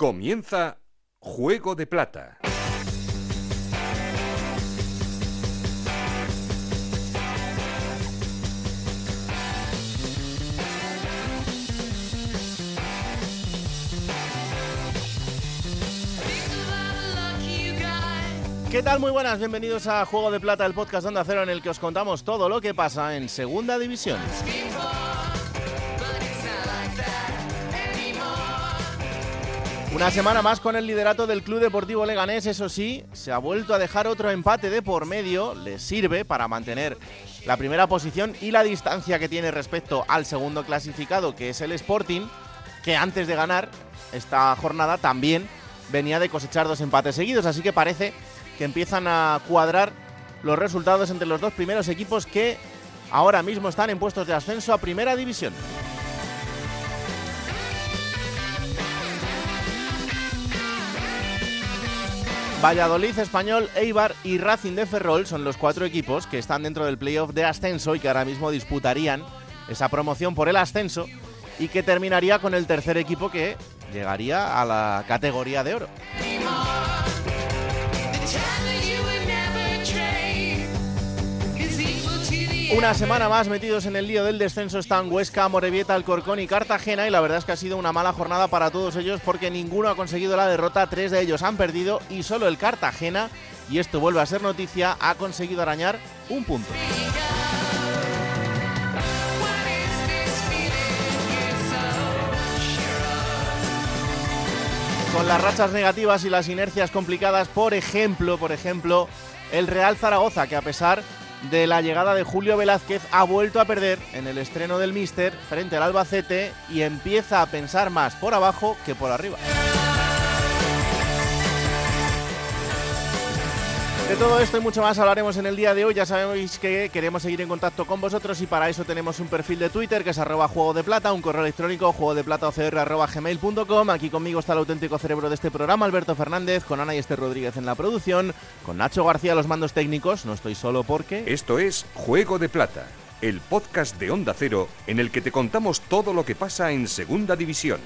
Comienza Juego de Plata. ¿Qué tal? Muy buenas, bienvenidos a Juego de Plata, el podcast de Onda Cero en el que os contamos todo lo que pasa en Segunda División. Una semana más con el liderato del Club Deportivo Leganés, eso sí, se ha vuelto a dejar otro empate de por medio, le sirve para mantener la primera posición y la distancia que tiene respecto al segundo clasificado, que es el Sporting, que antes de ganar esta jornada también venía de cosechar dos empates seguidos, así que parece que empiezan a cuadrar los resultados entre los dos primeros equipos que ahora mismo están en puestos de ascenso a Primera División. Valladolid, Español, Eibar y Racing de Ferrol son los cuatro equipos que están dentro del playoff de ascenso y que ahora mismo disputarían esa promoción por el ascenso y que terminaría con el tercer equipo que llegaría a la categoría de oro. Una semana más metidos en el lío del descenso. Están Huesca, Morevieta, Alcorcón y Cartagena. Y la verdad es que ha sido una mala jornada para todos ellos porque ninguno ha conseguido la derrota, tres de ellos han perdido y solo el Cartagena, y esto vuelve a ser noticia, ha conseguido arañar un punto. Con las rachas negativas y las inercias complicadas, por ejemplo, por ejemplo, el Real Zaragoza, que a pesar la llegada de Julio Velázquez ha vuelto a perder en el estreno del Mister frente al Albacete y empieza a pensar más por abajo que por arriba. De todo esto y mucho más hablaremos en el día de hoy. Ya sabéis que queremos seguir en contacto con vosotros y para eso tenemos un perfil de Twitter que es arroba juego de plata, un correo electrónico juego de plata gmail.com. Aquí conmigo está el auténtico cerebro de este programa, Alberto Fernández, con Ana y Esther Rodríguez en la producción, con Nacho García los mandos técnicos. No estoy solo porque. Esto es Juego de Plata, el podcast de Onda Cero en el que te contamos todo lo que pasa en Segunda División.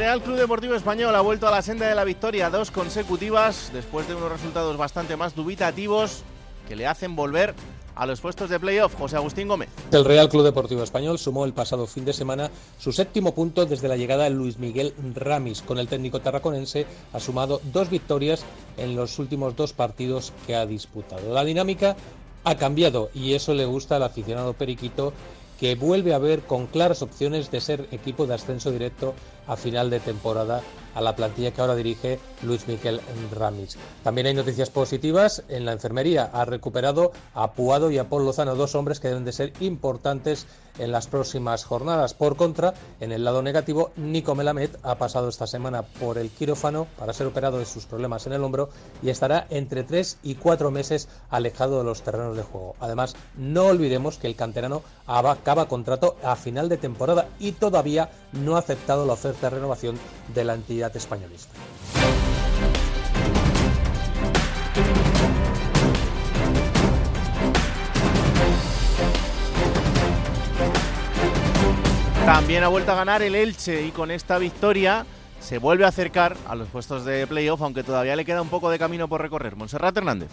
Real Club Deportivo Español ha vuelto a la senda de la victoria, dos consecutivas, después de unos resultados bastante más dubitativos que le hacen volver a los puestos de playoff. José Agustín Gómez. El Real Club Deportivo Español sumó el pasado fin de semana su séptimo punto desde la llegada de Luis Miguel Ramis. Con el técnico tarraconense ha sumado dos victorias en los últimos dos partidos que ha disputado. La dinámica ha cambiado y eso le gusta al aficionado periquito que vuelve a ver con claras opciones de ser equipo de ascenso directo a final de temporada a la plantilla que ahora dirige Luis Miguel Ramis. También hay noticias positivas en la enfermería. Ha recuperado a Puado y a Paul Lozano, dos hombres que deben de ser importantes en las próximas jornadas. Por contra, en el lado negativo, Nico Melamed ha pasado esta semana por el quirófano para ser operado de sus problemas en el hombro y estará entre tres y cuatro meses alejado de los terrenos de juego. Además, no olvidemos que el canterano acaba contrato a final de temporada y todavía no ha aceptado la oferta de renovación de la entidad españolista. También ha vuelto a ganar el Elche y con esta victoria se vuelve a acercar a los puestos de playoff, aunque todavía le queda un poco de camino por recorrer. Monserrat Hernández.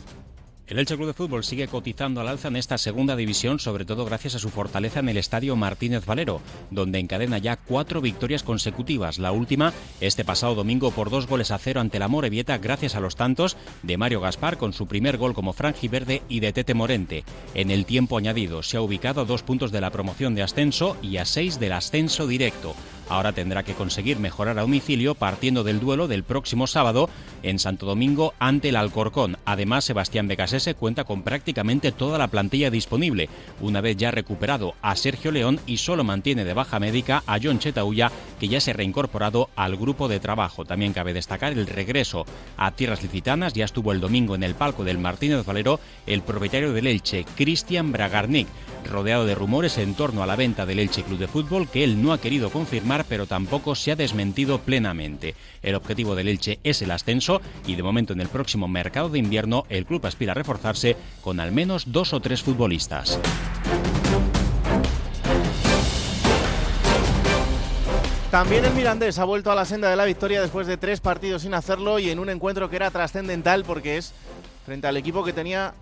El Elche Club de Fútbol sigue cotizando al alza en esta segunda división, sobre todo gracias a su fortaleza en el estadio Martínez Valero, donde encadena ya cuatro victorias consecutivas. La última este pasado domingo por dos goles a cero ante la Morevieta, gracias a los tantos de Mario Gaspar con su primer gol como franjiverde y de Tete Morente. En el tiempo añadido se ha ubicado a dos puntos de la promoción de ascenso y a seis del ascenso directo. Ahora tendrá que conseguir mejorar a domicilio partiendo del duelo del próximo sábado en Santo Domingo ante el Alcorcón. Además, Sebastián Becasese cuenta con prácticamente toda la plantilla disponible, una vez ya recuperado a Sergio León y solo mantiene de baja médica a John Chetauya, que ya se ha reincorporado al grupo de trabajo. También cabe destacar el regreso a tierras licitanas, ya estuvo el domingo en el palco del Martínez Valero el propietario del Elche, Cristian Bragarnik, rodeado de rumores en torno a la venta del Elche Club de Fútbol que él no ha querido confirmar, pero tampoco se ha desmentido plenamente. El objetivo del Elche es el ascenso y de momento en el próximo mercado de invierno el club aspira a reforzarse con al menos dos o tres futbolistas. También el Mirandés ha vuelto a la senda de la victoria después de tres partidos sin hacerlo y en un encuentro que era trascendental porque es frente al equipo que tenía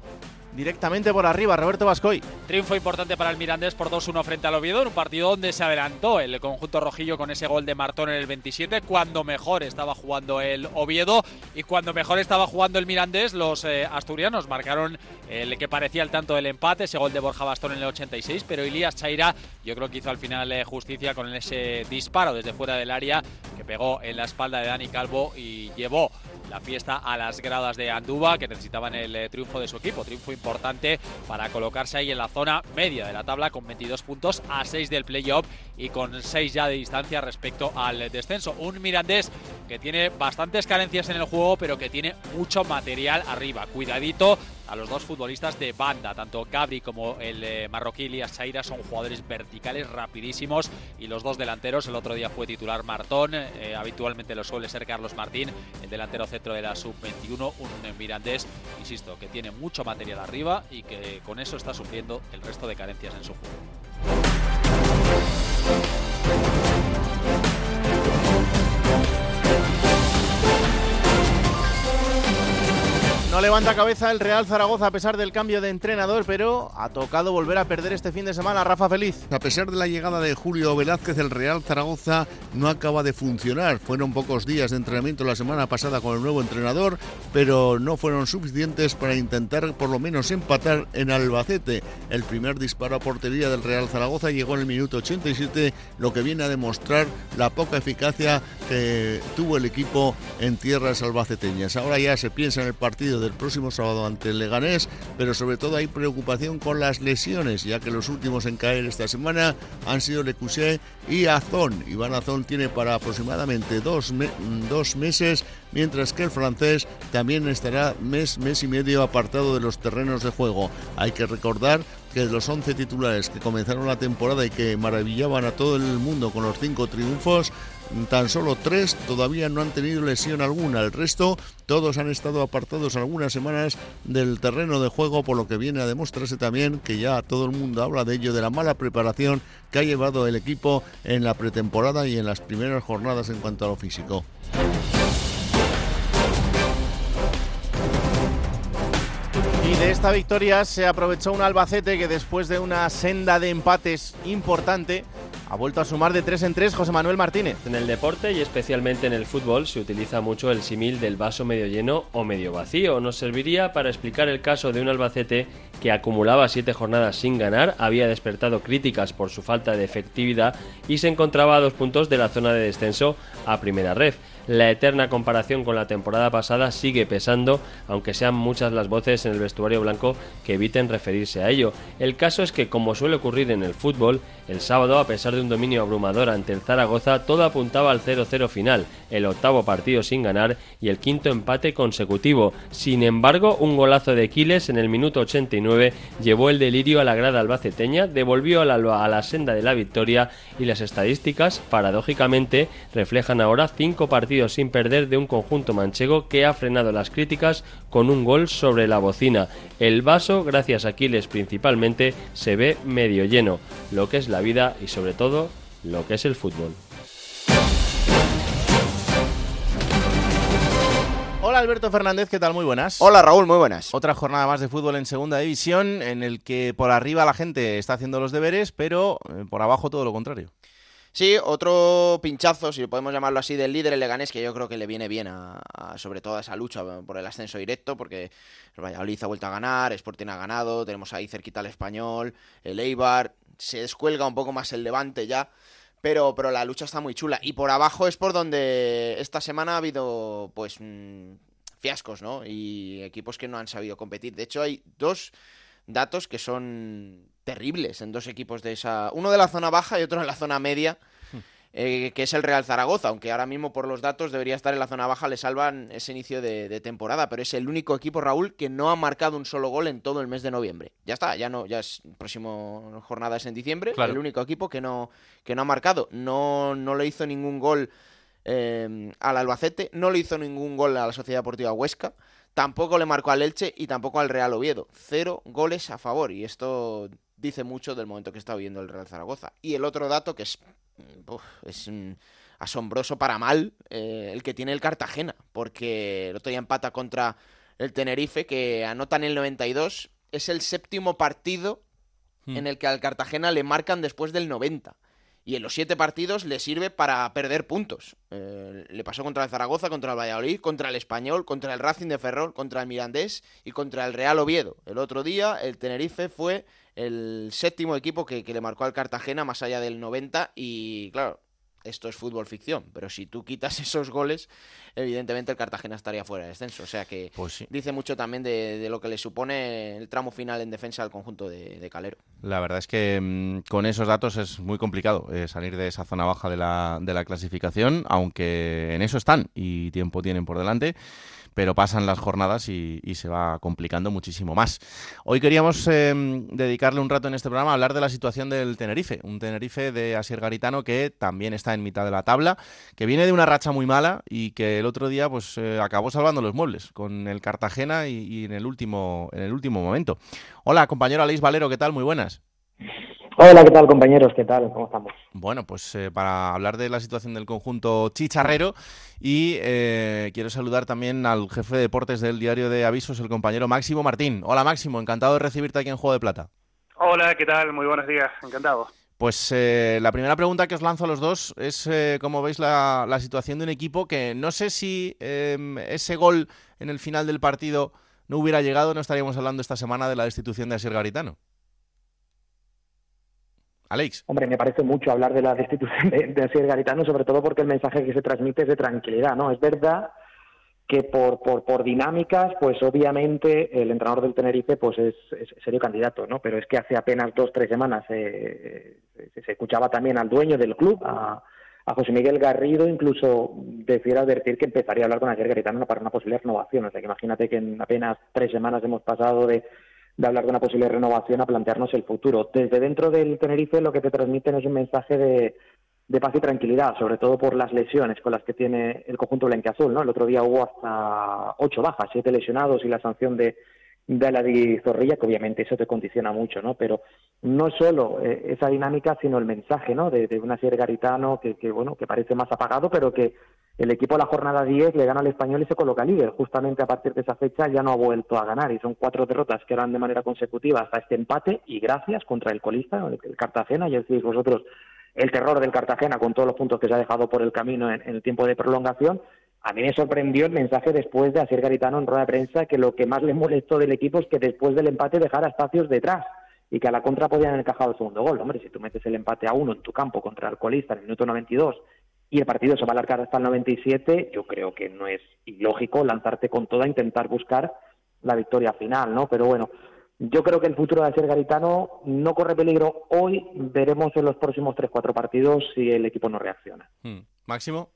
directamente por arriba, Roberto Vascoy. Triunfo importante para el Mirandés por 2-1 frente al Oviedo, en un partido donde se adelantó el conjunto rojillo con ese gol de Martón en el 27, cuando mejor estaba jugando el Oviedo y cuando mejor estaba jugando el Mirandés, los eh, asturianos marcaron el que parecía el tanto del empate, ese gol de Borja Bastón en el 86, pero Elías Chaira yo creo que hizo al final eh, justicia con ese disparo desde fuera del área que pegó en la espalda de Dani Calvo y llevó la fiesta a las gradas de Andúba, que necesitaban el eh, triunfo de su equipo. Triunfo importante para colocarse ahí en la zona media de la tabla con 22 puntos a 6 del playoff y con 6 ya de distancia respecto al descenso. Un Mirandés que tiene bastantes carencias en el juego, pero que tiene mucho material arriba. Cuidadito a los dos futbolistas de banda, tanto Gabri como el eh, marroquí Elias Chaira son jugadores verticales rapidísimos y los dos delanteros, el otro día fue titular Martón, eh, habitualmente lo suele ser Carlos Martín, el delantero centro de la sub-21, un mirandés, insisto, que tiene mucho material arriba y que con eso está sufriendo el resto de carencias en su juego. No levanta cabeza el Real Zaragoza a pesar del cambio de entrenador, pero ha tocado volver a perder este fin de semana. Rafa Feliz. A pesar de la llegada de Julio Velázquez, el Real Zaragoza no acaba de funcionar. Fueron pocos días de entrenamiento la semana pasada con el nuevo entrenador, pero no fueron suficientes para intentar por lo menos empatar en Albacete. El primer disparo a portería del Real Zaragoza llegó en el minuto 87, lo que viene a demostrar la poca eficacia que tuvo el equipo en tierras albaceteñas. Ahora ya se piensa en el partido de el próximo sábado ante el Leganés, pero sobre todo hay preocupación con las lesiones, ya que los últimos en caer esta semana han sido Lecusé y Azón. Iván Azón tiene para aproximadamente dos, dos meses, mientras que el francés también estará mes, mes y medio apartado de los terrenos de juego. Hay que recordar que de los 11 titulares que comenzaron la temporada y que maravillaban a todo el mundo con los cinco triunfos, tan solo tres todavía no han tenido lesión alguna. El resto, todos han estado apartados algunas semanas del terreno de juego, por lo que viene a demostrarse también que ya todo el mundo habla de ello, de la mala preparación que ha llevado el equipo en la pretemporada y en las primeras jornadas en cuanto a lo físico. Y de esta victoria se aprovechó un Albacete que después de una senda de empates importante ha vuelto a sumar de tres en tres José Manuel Martínez. En el deporte y especialmente en el fútbol se utiliza mucho el símil del vaso medio lleno o medio vacío. Nos serviría para explicar el caso de un Albacete que acumulaba siete jornadas sin ganar, había despertado críticas por su falta de efectividad y se encontraba a dos puntos de la zona de descenso a primera red la eterna comparación con la temporada pasada sigue pesando, aunque sean muchas las voces en el vestuario blanco que eviten referirse a ello. El caso es que, como suele ocurrir en el fútbol, el sábado, a pesar de un dominio abrumador ante el Zaragoza, todo apuntaba al 0-0 final, el octavo partido sin ganar y el quinto empate consecutivo. Sin embargo, un golazo de Quiles en el minuto 89 llevó el delirio a la grada albaceteña, devolvió a la, senda de la victoria y las estadísticas, paradójicamente, reflejan ahora cinco partidos sin perder de un conjunto manchego que ha frenado las críticas con un gol sobre la bocina. El vaso, gracias a Aquiles principalmente, se ve medio lleno, lo que es la vida y sobre todo lo que es el fútbol. Hola Alberto Fernández, ¿qué tal? Muy buenas. Hola Raúl, muy buenas. Otra jornada más de fútbol en segunda división en el que por arriba la gente está haciendo los deberes, pero eh, por abajo todo lo contrario. Sí, otro pinchazo, si podemos llamarlo así, del líder el Leganés, que yo creo que le viene bien a, sobre todo a esa lucha por el ascenso directo, porque el Valladolid ha vuelto a ganar, Sporting ha ganado, tenemos ahí cerquita al Español, el Eibar, se descuelga un poco más el Levante ya, Pero, pero la lucha está muy chula. Y por abajo es por donde esta semana ha habido, pues, mm, fiascos, ¿no? Y equipos que no han sabido competir. De hecho, hay dos datos que son terribles en dos equipos de esa. Uno de la zona baja y otro en la zona media. Eh, que es el Real Zaragoza, aunque ahora mismo por los datos debería estar en la zona baja, le salvan ese inicio de, temporada, pero es el único equipo, Raúl, que no ha marcado un solo gol en todo el mes de noviembre. Ya está, ya no, ya es próximo jornada es en diciembre, el único equipo que no, que no ha marcado. No, no le hizo ningún gol eh, al Albacete, no le hizo ningún gol a la Sociedad Deportiva Huesca, tampoco le marcó al Elche y tampoco al Real Oviedo. Cero goles a favor, y esto dice mucho del momento que está viviendo el Real Zaragoza. Y el otro dato que es es asombroso para mal eh, el que tiene el Cartagena, porque el otro día empata contra el Tenerife, que anota en el 92, es el séptimo partido hmm. en el que al Cartagena le marcan después del 90. Y en los siete partidos le sirve para perder puntos. Eh, le pasó contra el Zaragoza, contra el Valladolid, contra el Español, contra el Racing de Ferrol, contra el Mirandés y contra el Real Oviedo. El otro día el Tenerife fue el séptimo equipo que, le marcó al Cartagena más allá del 90 y claro, esto es fútbol ficción, pero si tú quitas esos goles, evidentemente el Cartagena estaría fuera de descenso. O sea que pues dice mucho también de, lo que le supone el tramo final en defensa al conjunto de, Calero. La verdad es que mm, con esos datos es muy complicado eh, salir de esa zona baja de la, de la clasificación, aunque en eso están y tiempo tienen por delante pero pasan las jornadas y, se va complicando muchísimo más. Hoy queríamos em, dedicarle un rato en este programa a hablar de la situación del Tenerife, un Tenerife de Asier Garitano que también está en mitad de la tabla, que viene de una racha muy mala y que el otro día pues eh, acabó salvando los muebles con el Cartagena y, en el último en el último momento. Hola, compañero Aleix Valero, ¿qué tal? Muy buenas. Hola, ¿qué tal compañeros? ¿Qué tal? ¿Cómo estamos? Bueno, pues eh, para hablar de la situación del conjunto chicharrero y eh, quiero saludar también al jefe de deportes del diario de Avisos, el compañero Máximo Martín. Hola Máximo, encantado de recibirte aquí en Juego de Plata. Hola, ¿qué tal? Muy buenos días, encantado. Pues eh, la primera pregunta que os lanzo a los dos es cómo veis la, la, situación de un equipo que no sé si em, ese gol en el final del partido no hubiera llegado, no estaríamos hablando esta semana de la destitución de Asier Garitano. Alex. Hombre, me parece mucho hablar de la destitución de, de Asier Garitano, sobre todo porque el mensaje que se transmite es de tranquilidad, ¿no? Es verdad que por, por, por dinámicas, pues obviamente el entrenador del Tenerife pues es, serio candidato, ¿no? Pero es que hace apenas dos, tres semanas eh, se escuchaba también al dueño del club, a, José Miguel Garrido, incluso decir advertir que empezaría a hablar con Asier Garitano para una posible renovación. O sea, que imagínate que en apenas tres semanas hemos pasado de de hablar de una posible renovación a plantearnos el futuro. Desde dentro del Tenerife lo que te transmiten es un mensaje de, paz y tranquilidad, sobre todo por las lesiones con las que tiene el conjunto blanqueazul, ¿no? El otro día hubo hasta ocho bajas, siete lesionados y la sanción de, de la Zorrilla, que obviamente eso te condiciona mucho, ¿no? Pero no solo eh, esa dinámica, sino el mensaje, ¿no? De, de una serie garitano que, que, bueno, que parece más apagado, pero que el equipo a la jornada 10 le gana al español y se coloca líder. Justamente a partir de esa fecha ya no ha vuelto a ganar y son cuatro derrotas que eran de manera consecutiva hasta este empate y gracias contra el colista, el Cartagena, ya decís vosotros el terror del Cartagena con todos los puntos que se ha dejado por el camino en, el tiempo de prolongación. A mí me sorprendió el mensaje después de Asier Garitano en rueda de prensa que lo que más le molestó del equipo es que después del empate dejara espacios detrás y que a la contra podían encajado el segundo gol. Hombre, si tú metes el empate a uno en tu campo contra el colista en el minuto 92 y el partido se va a alargar hasta el 97, yo creo que no es ilógico lanzarte con toda a intentar buscar la victoria final, ¿no? Pero bueno, yo creo que el futuro de ser Garitano no corre peligro hoy, veremos en los próximos 3-4 partidos si el equipo no reacciona. Hmm. Máximo.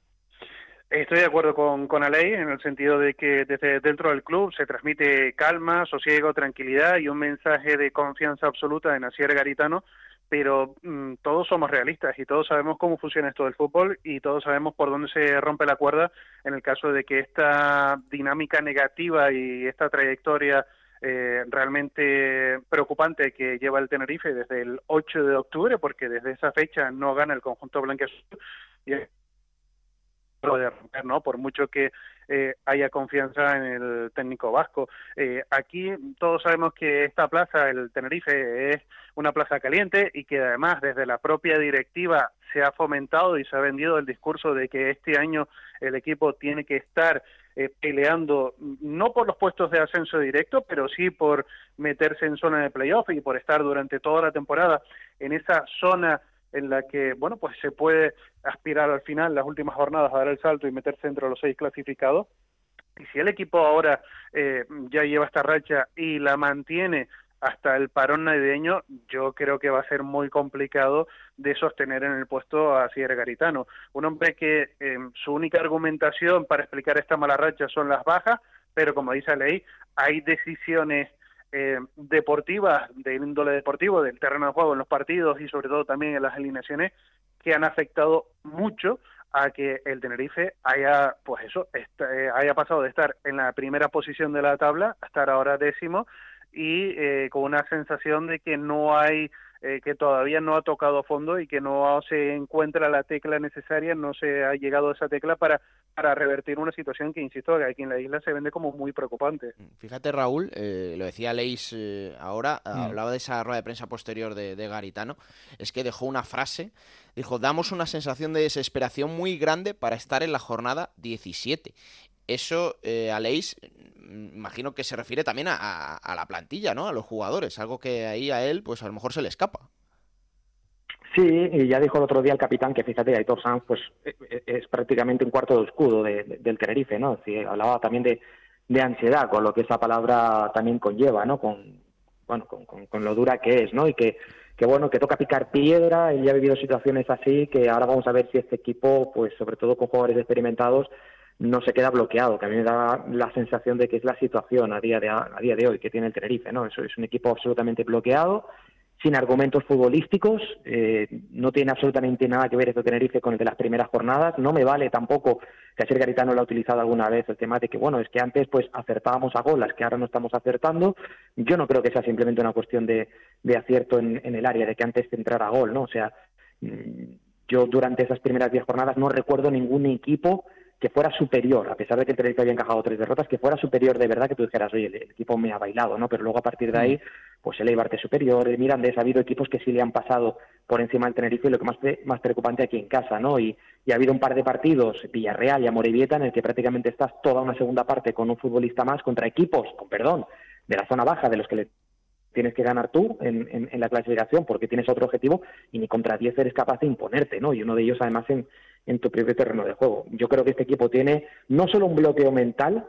Estoy de acuerdo con, con Alei en el sentido de que desde dentro del club se transmite calma, sosiego, tranquilidad y un mensaje de confianza absoluta en Asier Garitano pero mm, todos somos realistas y todos sabemos cómo funciona esto del fútbol y todos sabemos por dónde se rompe la cuerda en el caso de que esta dinámica negativa y esta trayectoria eh, realmente preocupante que lleva el Tenerife desde el 8 de octubre, porque desde esa fecha no gana el conjunto blanqueazul Por mucho que eh, haya confianza en el técnico vasco. Eh, aquí todos sabemos que esta plaza, el Tenerife, es una plaza caliente y que además desde la propia directiva se ha fomentado y se ha vendido el discurso de que este año el equipo tiene que estar eh, peleando no por los puestos de ascenso directo, pero sí por meterse en zona de playoff y por estar durante toda la temporada en esa zona en la que, bueno, pues se puede aspirar al final, las últimas jornadas, a dar el salto y meterse entre los seis clasificados. Y si el equipo ahora eh, ya lleva esta racha y la mantiene hasta el parón navideño, yo creo que va a ser muy complicado de sostener en el puesto a Sierra Garitano. Un hombre que eh, su única argumentación para explicar esta mala racha son las bajas, pero como dice la ley, hay decisiones eh, deportivas, de índole deportivo, del terreno de juego en los partidos y sobre todo también en las alineaciones que han afectado mucho a que el Tenerife haya, pues eso, eh, haya pasado de estar en la primera posición de la tabla a estar ahora décimo y eh, con una sensación de que no hay eh, que todavía no ha tocado fondo y que no se encuentra la tecla necesaria, no se ha llegado a esa tecla para, para revertir una situación que, insisto, aquí en la isla se vende como muy preocupante. Fíjate, Raúl, eh, lo decía Leis ahora, mm. hablaba de esa rueda de prensa posterior de, de Garitano, es que dejó una frase, dijo, damos una sensación de desesperación muy grande para estar en la jornada 17 eso, eh, Aleix, mm, imagino que se refiere también a, la plantilla, ¿no? A los jugadores, algo que ahí a él, pues a lo mejor se le escapa. Sí, y ya dijo el otro día el capitán que fíjate, Aitor Sanz pues e, e, es prácticamente un cuarto de escudo del Tenerife, ¿no? Hablaba también de, ansiedad, con lo que esa palabra también conlleva, ¿no? Con, bueno, con, lo dura que es, ¿no? Y que, que, bueno, que toca picar piedra, él ya ha vivido situaciones así, que ahora vamos a ver si este equipo, pues sobre todo con jugadores experimentados, no se queda bloqueado, que a mí me da la sensación de que es la situación a día de, a día de hoy que tiene el Tenerife, ¿no? Eso es un equipo absolutamente bloqueado, sin argumentos futbolísticos, eh, no tiene absolutamente nada que ver este Tenerife con el de las primeras jornadas, no me vale tampoco, que ayer Garitano lo ha utilizado alguna vez, el tema de que, bueno, es que antes pues acertábamos a golas, que ahora no estamos acertando, yo no creo que sea simplemente una cuestión de, de acierto en, en el área, de que antes entrara gol, ¿no? O sea, mm, yo durante esas primeras diez jornadas no recuerdo ningún equipo que fuera superior, a pesar de que el Tenerife había encajado tres derrotas, que fuera superior de verdad, que tú dijeras, oye, el, equipo me ha bailado, ¿no? Pero luego a partir de ahí, mm. pues el Eibar es superior, el Mirandés, ha habido equipos que sí le han pasado por encima del Tenerife, y lo que más, más preocupante aquí en casa, ¿no? Y, y ha habido un par de partidos, Villarreal y Amorebieta, en el que prácticamente estás toda una segunda parte con un futbolista más contra equipos, con perdón, de la zona baja, de los que le tienes que ganar tú en, la clasificación porque tienes otro objetivo y ni contra 10 eres capaz de imponerte, ¿no? Y uno de ellos además en, en tu propio terreno de juego. Yo creo que este equipo tiene no solo un bloqueo mental,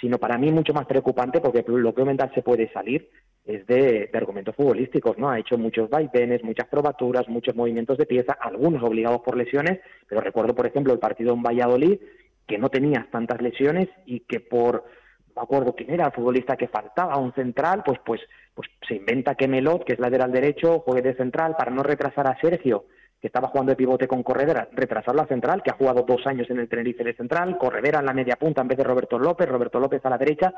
sino para mí mucho más preocupante, porque el bloqueo mental se puede salir, es de, argumentos futbolísticos, ¿no? Ha hecho muchos vaivenes, muchas probaturas, muchos movimientos de pieza, algunos obligados por lesiones, pero recuerdo, por ejemplo, el partido en Valladolid, que no tenía tantas lesiones y que por, me acuerdo quién era el futbolista que faltaba, un central, pues, pues, pues se inventa que Melot, que es lateral derecho, juegue de central para no retrasar a Sergio que estaba jugando de pivote con Corredera, retrasar la central, que ha jugado dos años en el Tenerife de central, Corredera en la media punta en vez de Roberto López, Roberto López a la derecha,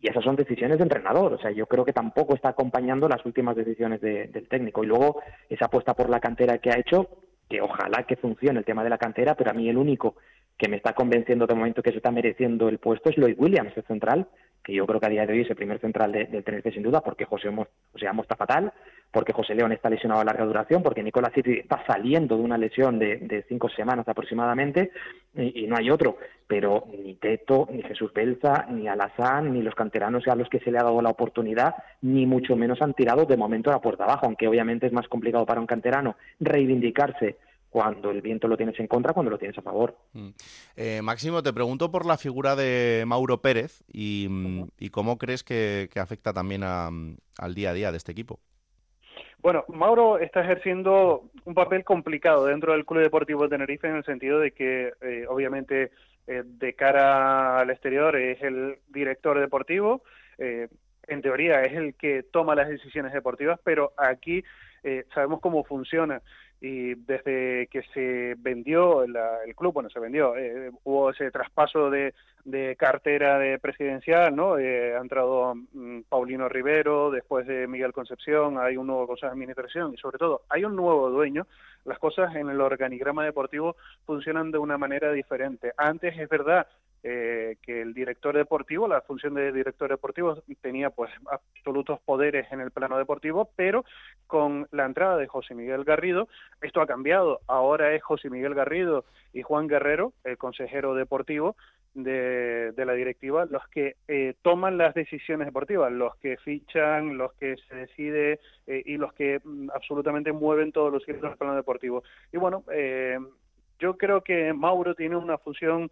y esas son decisiones de entrenador. O sea, yo creo que tampoco está acompañando las últimas decisiones del técnico. Y luego esa apuesta por la cantera que ha hecho, que ojalá que funcione el tema de la cantera, pero a mí el único que me está convenciendo de momento que se está mereciendo el puesto es Lloyd Williams, el central, que yo creo que a día de hoy es el primer central del Tenerife sin duda, porque José, Amo está fatal, porque José León está lesionado a larga duración, porque Nicolás City está saliendo de una lesión de, cinco semanas aproximadamente, y, no hay otro. Pero ni Teto, ni Jesús Belza, ni Alazán, ni los canteranos a los que se le ha dado la oportunidad, ni mucho menos han tirado de momento la puerta abajo, aunque obviamente es más complicado para un canterano reivindicarse cuando el viento lo tienes en contra, cuando lo tienes a favor. Mm. Eh, Máximo, te pregunto por la figura de Mauro Pérez y, mm, cómo crees que, afecta también al día a día de este equipo. Bueno, Mauro está ejerciendo un papel complicado dentro del Club Deportivo de Tenerife en el sentido de que, eh, obviamente, eh, de cara al exterior es el director deportivo, en teoría es el que toma las decisiones deportivas, pero aquí sabemos cómo funciona y desde que se vendió el club, bueno, se vendió, eh, hubo ese traspaso de, de, cartera de presidencial, ¿no? Eh, ha entrado mm, Paulino Rivero, después de Miguel Concepción, hay un nuevo consejo de administración y sobre todo hay un nuevo dueño. Las cosas en el organigrama deportivo funcionan de una manera diferente. Antes es verdad eh, que el director deportivo, la función de director deportivo tenía pues absolutos poderes en el plano deportivo, pero con la entrada de José Miguel Garrido, esto ha cambiado. Ahora es José Miguel Garrido y Juan Guerrero, el consejero deportivo, de, la directiva los que eh, toman las decisiones deportivas, los que fichan, los que se decide eh, y los que mm, absolutamente mueven todos los hilos del plano deportivo. Y bueno, eh, yo creo que Mauro tiene una función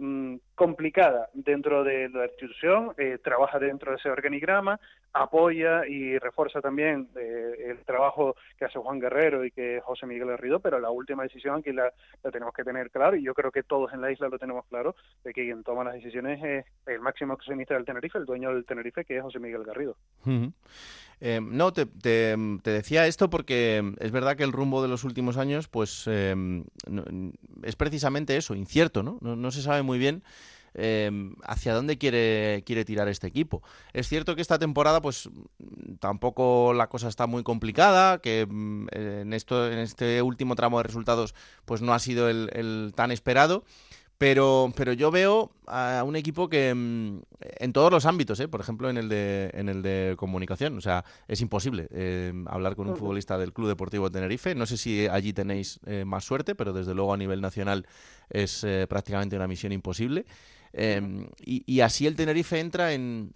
Mm, complicada dentro de la institución, eh, trabaja dentro de ese organigrama, apoya y refuerza también eh, el trabajo que hace Juan Guerrero y que José Miguel Garrido, pero la última decisión aquí la, tenemos que tener claro y yo creo que todos en la isla lo tenemos claro, de que quien toma las decisiones es el máximo accionista del Tenerife, el dueño del Tenerife, que es José Miguel Garrido. Eh, no, te, te, decía esto porque es verdad que el rumbo de los últimos años pues es precisamente eso, incierto, ¿no? No, se sabe muy bien em, hacia dónde quiere, quiere tirar este equipo. Es cierto que esta temporada, pues tampoco la cosa está muy complicada, que mm, en, esto, en este último tramo de resultados, pues no ha sido el tan esperado. Pero, pero yo veo a un equipo que mm, en todos los ámbitos, ¿eh? por ejemplo en el de en el de comunicación, o sea, es imposible eh, hablar con un futbolista del Club Deportivo Tenerife. No sé si allí tenéis eh, más suerte, pero desde luego a nivel nacional es prácticamente una misión imposible. Em, y, así el Tenerife entra en,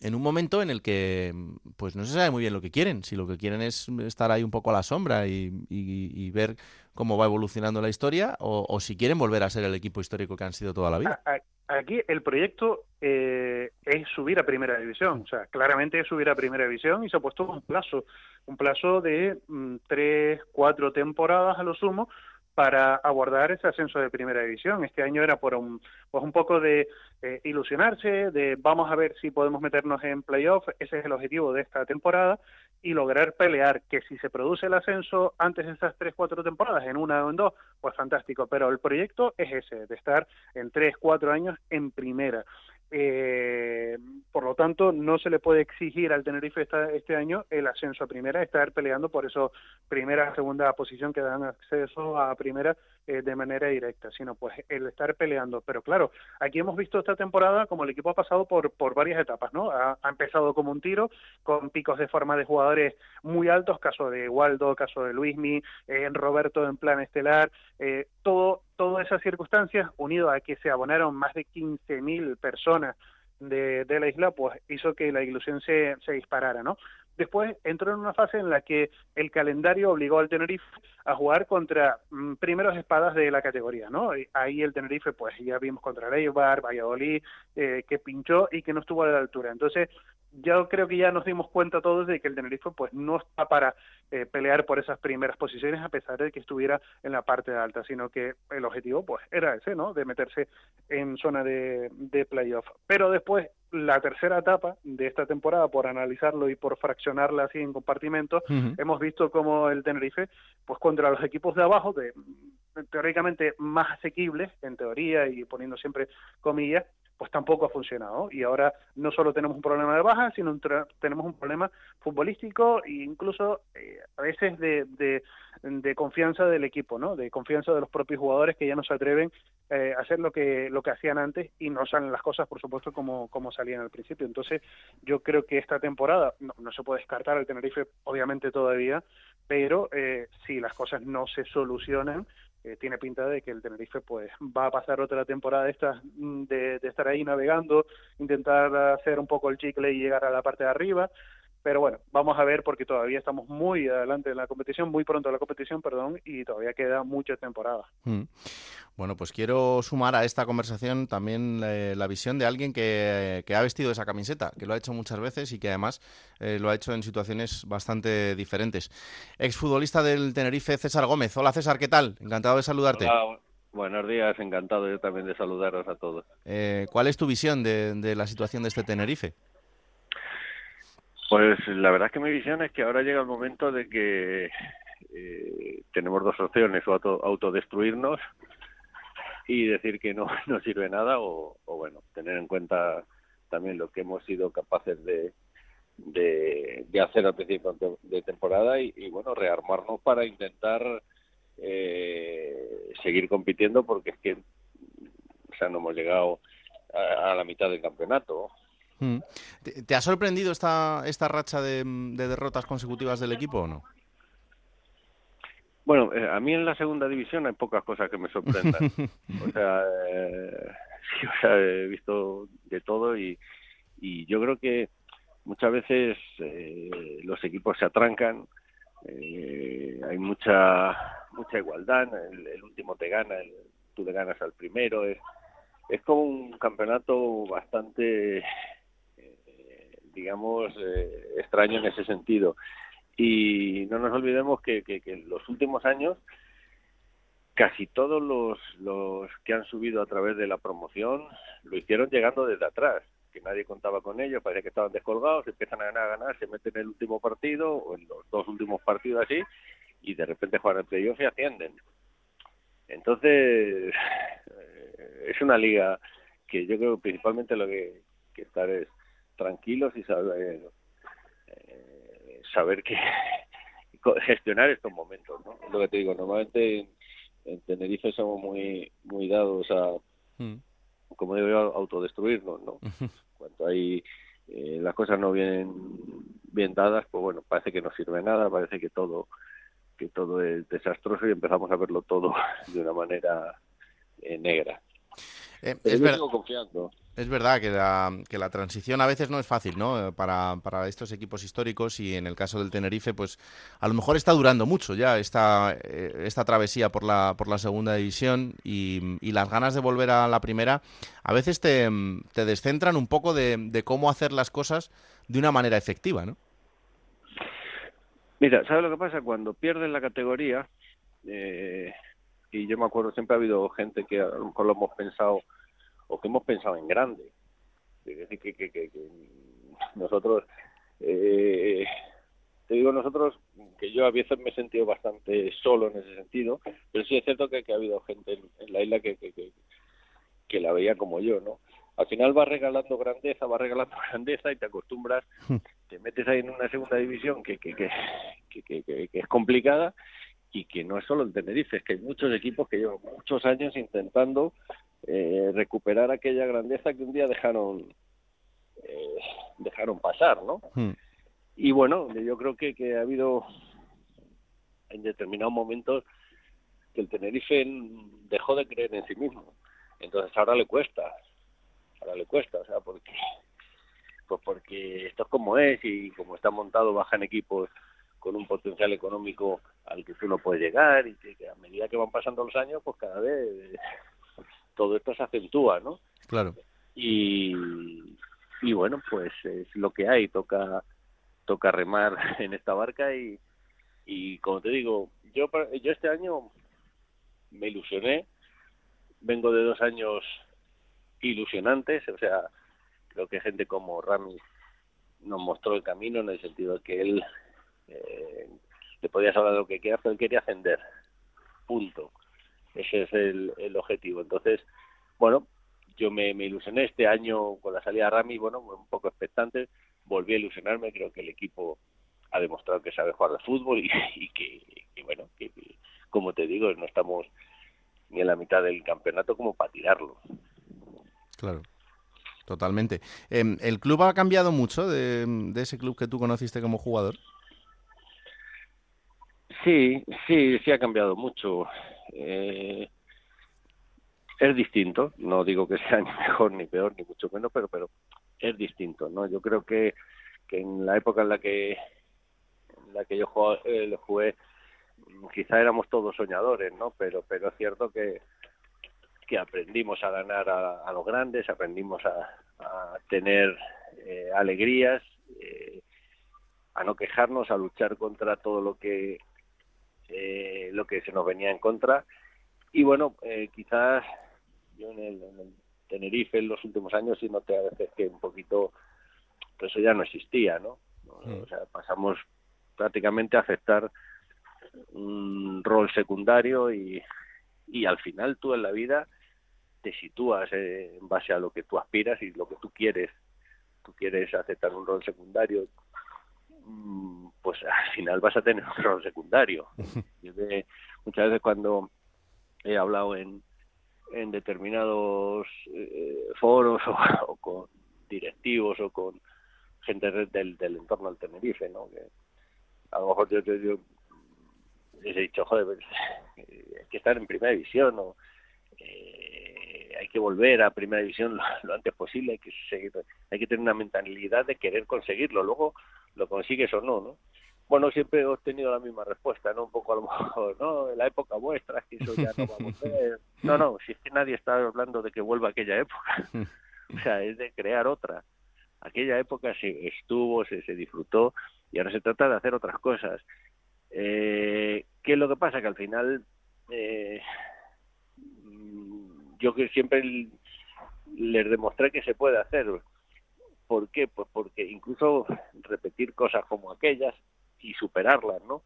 en un momento en el que pues no se sabe muy bien lo que quieren, si lo que quieren es estar ahí un poco a la sombra y, ver cómo va evolucionando la historia o, si quieren volver a ser el equipo histórico que han sido toda la vida. Aquí el proyecto eh, es subir a primera división, o sea, claramente es subir a primera división y se ha puesto un plazo, un plazo de mm, tres, cuatro temporadas a lo sumo para abordar ese ascenso de primera división. Este año era por un, pues un poco de eh, ilusionarse, de vamos a ver si podemos meternos en playoff, ese es el objetivo de esta temporada, y lograr pelear, que si se produce el ascenso antes de esas tres, cuatro temporadas, en una o en dos, pues fantástico, pero el proyecto es ese, de estar en tres, cuatro años en primera. Eh, por lo tanto, no se le puede exigir al Tenerife este año el ascenso a primera, estar peleando por eso primera, segunda posición que dan acceso a primera eh, de manera directa, sino pues el estar peleando. Pero claro, aquí hemos visto esta temporada como el equipo ha pasado por, por varias etapas, ¿no? Ha, empezado como un tiro, con picos de forma de jugadores muy altos, caso de Waldo, caso de Luismi, eh, Roberto en plan estelar, eh, todo todas esas circunstancias, unido a que se abonaron más de 15.000 personas de, de, la isla, pues hizo que la ilusión se, disparara, ¿no? Después entró en una fase en la que el calendario obligó al Tenerife a jugar contra mm, primeros espadas de la categoría, ¿no? ahí el Tenerife, pues ya vimos contra Eibar, Valladolid, eh, que pinchó y que no estuvo a la altura. Entonces, yo creo que ya nos dimos cuenta todos de que el Tenerife pues no está para eh, pelear por esas primeras posiciones a pesar de que estuviera en la parte de alta, sino que el objetivo pues era ese, ¿no? De meterse en zona de, de playoff. Pero después la tercera etapa de esta temporada, por analizarlo y por fraccionarla así en compartimentos, hemos visto como el Tenerife, pues contra los equipos de abajo, de teóricamente más asequibles, en teoría y poniendo siempre comillas, pues tampoco ha funcionado. Y ahora no solo tenemos un problema de baja, sino tenemos un problema futbolístico e incluso eh, a veces de, confianza del equipo, ¿no? De confianza de los propios jugadores que ya no se atreven eh, a hacer lo que lo que hacían antes y no salen las cosas, por supuesto, como, como salían al principio. Entonces, yo creo que esta temporada no, no se puede descartar al Tenerife, obviamente todavía, pero eh, si las cosas no se solucionan, eh, tiene pinta de que el Tenerife pues va a pasar otra temporada esta mm, de, de estar ahí navegando, intentar hacer un poco el chicle y llegar a la parte de arriba pero bueno, vamos a ver porque todavía estamos muy adelante en la competición, muy pronto en la competición, perdón, y todavía queda mucha temporada. Mm. Bueno, pues quiero sumar a esta conversación también eh, la visión de alguien que, ha vestido esa camiseta, que lo ha hecho muchas veces y que además eh, lo ha hecho en situaciones bastante diferentes. Exfutbolista del Tenerife, César Gómez. Hola César, ¿qué tal? Encantado de saludarte. Hola. Buenos días, encantado yo también de saludaros a todos. Eh, ¿Cuál es tu visión de la situación de este Tenerife? Pues la verdad es que mi visión es que ahora llega el momento de que eh, tenemos dos opciones, o autodestruirnos y decir que no, no sirve nada, o, bueno, tener en cuenta también lo que hemos sido capaces de, de, hacer al principio de temporada y, bueno, rearmarnos para intentar eh, seguir compitiendo porque es que o no hemos llegado a la mitad del campeonato. Mm. ¿Te, ha sorprendido esta, esta racha de, derrotas consecutivas del equipo o no? Bueno, eh, a mí en la segunda división hay pocas cosas que me sorprendan. o sea, eh, sí, o sea, he visto de todo y, y yo creo que muchas veces eh, los equipos se atrancan, eh, hay mucha mucha igualdad, el, último te gana, tú le ganas al primero, es, es como un campeonato bastante, eh, digamos, extraño en ese sentido. Y no nos olvidemos que, que, en los últimos años casi todos los, los que han subido a través de la promoción lo hicieron llegando desde atrás, que nadie contaba con ellos, parecía que estaban descolgados, empiezan a ganar, a ganar, se meten en el último partido o en los dos últimos partidos así y de repente juegan el playoff y ascienden. Entonces, eh, es una liga que yo creo que principalmente lo que, que estar es tranquilos y saber, eh, saber que gestionar estos momentos, ¿no? Lo que te digo, normalmente en Tenerife somos muy muy dados a, mm. como digo yo, autodestruirnos, ¿no? Cuando hay eh, las cosas no vienen bien dadas, pues bueno, parece que no sirve nada, parece que todo que todo es desastroso y empezamos a verlo todo de una manera eh, negra. Eh, es, verdad que la, que la transición a veces no es fácil, ¿no? Para, para estos equipos históricos y en el caso del Tenerife, pues a lo mejor está durando mucho ya esta, eh, esta travesía por la, por la segunda división y, las ganas de volver a la primera a veces te, te descentran un poco de, cómo hacer las cosas de una manera efectiva, ¿no? Mira, ¿sabes lo que pasa? Cuando pierdes la categoría, eh, y yo me acuerdo, siempre ha habido gente que a lo mejor lo hemos pensado o que hemos pensado en grande. Es decir, que, que, que, nosotros, eh, te digo nosotros, que yo a veces me he sentido bastante solo en ese sentido, pero sí es cierto que, ha habido gente en, la isla que, que, que, la veía como yo, ¿no? Al final va regalando grandeza, va regalando grandeza y te acostumbras, hmm. te metes ahí en una segunda división que, que, que, que es complicada y que no es solo el Tenerife, es que hay muchos equipos que llevan muchos años intentando eh, recuperar aquella grandeza que un día dejaron eh, dejaron pasar, ¿no? Hmm. Y bueno, yo creo que, que ha habido en determinados momentos que el Tenerife dejó de creer en sí mismo. Entonces ahora le cuesta, ahora le cuesta, o sea, porque pues porque esto es como es y como está montado bajan equipos con un potencial económico al que tú no puedes llegar y que, a medida que van pasando los años, pues cada vez todo esto se acentúa, ¿no? Claro. Y, y bueno, pues es lo que hay, toca toca remar en esta barca y, y como te digo, yo yo este año me ilusioné, vengo de dos años ilusionantes, o sea, creo que gente como Rami nos mostró el camino en el sentido de que él eh, te podías hablar de lo que quieras, pero él quería ascender. Punto. Ese es el, el objetivo. Entonces, bueno, yo me, ilusioné este año con la salida de Rami, bueno, un poco expectante, volví a ilusionarme, creo que el equipo ha demostrado que sabe jugar de fútbol y, que, bueno, que, como te digo, no estamos ni en la mitad del campeonato como para tirarlo. Claro. Totalmente. Em, ¿El club ha cambiado mucho de, de ese club que tú conociste como jugador? Sí, sí, sí ha cambiado mucho. Eh, es distinto, no digo que sea ni mejor ni peor, ni mucho menos, pero, pero es distinto, ¿no? Yo creo que, que en la época en la que, en la que yo jugué, eh, jugué, quizá éramos todos soñadores, ¿no? Pero, pero es cierto que, que aprendimos a ganar a, los grandes, aprendimos a, tener eh, alegrías, eh, a no quejarnos, a luchar contra todo lo que eh, lo que se nos venía en contra. Y bueno, eh, quizás yo en el, Tenerife en los últimos años sí noté a veces que un poquito pues eso ya no existía, ¿no? O sea, pasamos prácticamente a aceptar un rol secundario y, y al final tú en la vida te sitúas eh, en base a lo que tú aspiras y lo que tú quieres. Tú quieres aceptar un rol secundario, pues al final vas a tener un rol secundario. muchas veces cuando he hablado en, en determinados eh, foros o, con directivos o con gente del, del entorno del Tenerife, ¿no? Que a lo mejor yo, yo, les he dicho, joder, pues, hay que estar en primera división o eh, hay hay que volver a primera división lo, antes posible, hay que seguir, hay que tener una mentalidad de querer conseguirlo, luego lo consigues o no, ¿no? Bueno, siempre he obtenido la misma respuesta, ¿no? Un poco a lo mejor, ¿no? En la época vuestra, es que eso ya no va a volver. No, no, si es que nadie está hablando de que vuelva aquella época. o sea, es de crear otra. Aquella época se estuvo, se, se disfrutó y ahora se trata de hacer otras cosas. Eh, ¿Qué es lo que pasa? Que al final eh, yo que siempre les demostré que se puede hacer. ¿Por qué? Pues porque incluso repetir cosas como aquellas y superarlas, ¿no?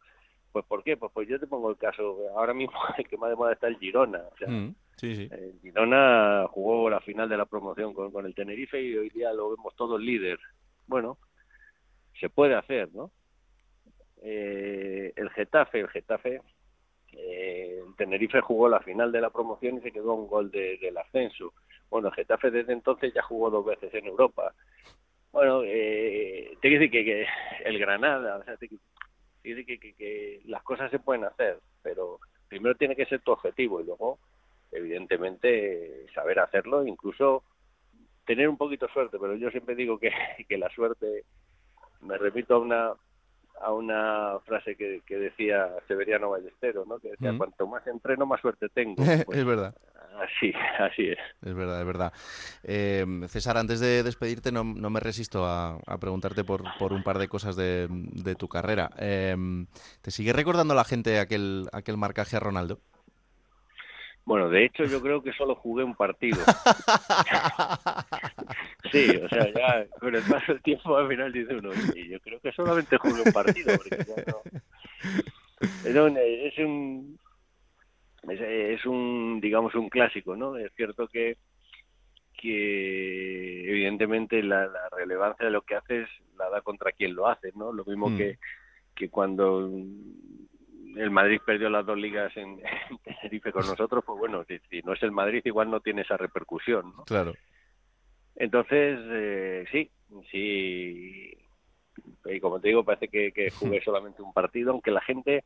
Pues ¿por qué? Pues, pues yo te pongo el caso, ahora mismo el que más de moda está el Girona. O sea, Mm, sí, sí. el Girona jugó la final de la promoción con, con el Tenerife y hoy día lo vemos todo líder. Bueno, se puede hacer, ¿no? Eh, el Getafe, el Getafe, eh, el Tenerife jugó la final de la promoción y se quedó a un gol de- del ascenso. Bueno, el Getafe desde entonces ya jugó dos veces en Europa. Bueno, eh, te quiero decir que, que el Granada, o sea, te, te quiero decir que, que, que las cosas se pueden hacer, pero primero tiene que ser tu objetivo y luego, evidentemente, saber hacerlo, incluso tener un poquito de suerte, pero yo siempre digo que, que la suerte, me repito a una a una frase que, que decía Severiano Ballesteros, ¿no? que decía, Mm. cuanto más entreno, más suerte tengo. Pues, es verdad. Así, así es. Es verdad, es verdad. Eh, César, antes de despedirte, no, no me resisto a, a preguntarte por, por un par de cosas de, de tu carrera. Eh, ¿Te sigue recordando la gente aquel, aquel marcaje a Ronaldo? Bueno, de hecho yo creo que solo jugué un partido. Sí, o sea, ya con el paso del tiempo al final dice uno, y yo creo que solamente jugué un partido, porque ya no... Es un, es un, es, es un, digamos, un clásico, ¿no? Es cierto que, que evidentemente la, la relevancia de lo que haces la da contra quien lo hace, ¿no? Lo mismo Mm. que, que cuando el Madrid perdió las dos ligas en, en Tenerife con nosotros, pues bueno, si, si no es el Madrid igual no tiene esa repercusión, ¿no? Claro. Entonces, eh, sí, sí. Y como te digo, parece que, que jugué solamente un partido, aunque la gente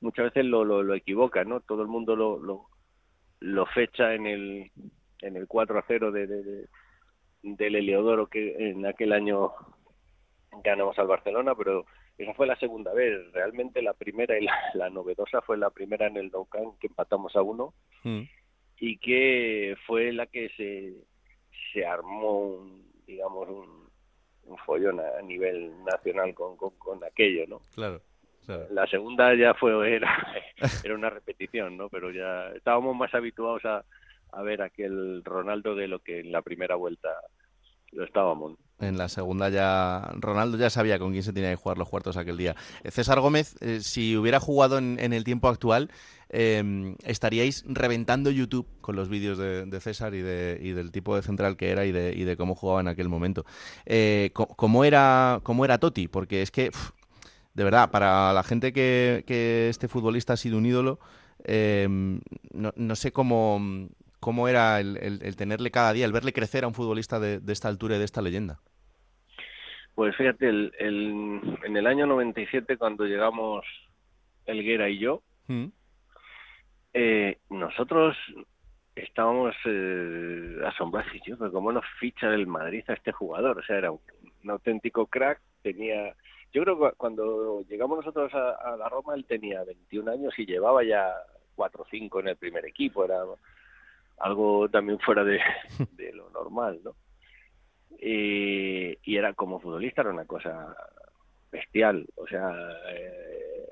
muchas veces lo, lo, lo equivoca, ¿no? Todo el mundo lo, lo, lo fecha en el, en el 4 a 0 de, de- de- del Heliodoro que en aquel año ganamos al Barcelona, pero esa fue la segunda vez. Realmente la primera y la, la novedosa fue la primera en el Nou que empatamos a uno Mm. y que fue la que se, se armó, un, digamos, un, un follón a nivel nacional con, con, con aquello, ¿no? Claro. Claro. La segunda ya fue era, era una repetición, ¿no? Pero ya estábamos más habituados a, a ver aquel Ronaldo de lo que en la primera vuelta lo estábamos. En la segunda ya Ronaldo ya sabía con quién se tenía que jugar los cuartos aquel día. Eh, César Gómez, eh, si hubiera jugado en, en el tiempo actual, eh, estaríais reventando YouTube con los vídeos de, de César y, de, y del tipo de central que era y de, y de cómo jugaba en aquel momento. Eh, ¿cómo, era, ¿Cómo era Totti? Porque es que, de verdad, para la gente que, que este futbolista ha sido un ídolo, eh, no, no sé cómo, cómo era el, el- el tenerle cada día, el verle crecer a un futbolista de, de esta altura y de esta leyenda. Pues fíjate, el, el- en el año 97 cuando llegamos Elguera y yo, Mm. eh, nosotros estábamos eh, asombrados y yo, pero cómo nos ficha el Madrid a este jugador, o sea, era un, un auténtico crack, tenía, yo creo que cuando llegamos nosotros a, a la Roma él tenía 21 años y llevaba ya 4 o 5 en el primer equipo, era algo también fuera de, de lo normal, ¿no? Y, y era como futbolista era una cosa bestial, o sea, eh,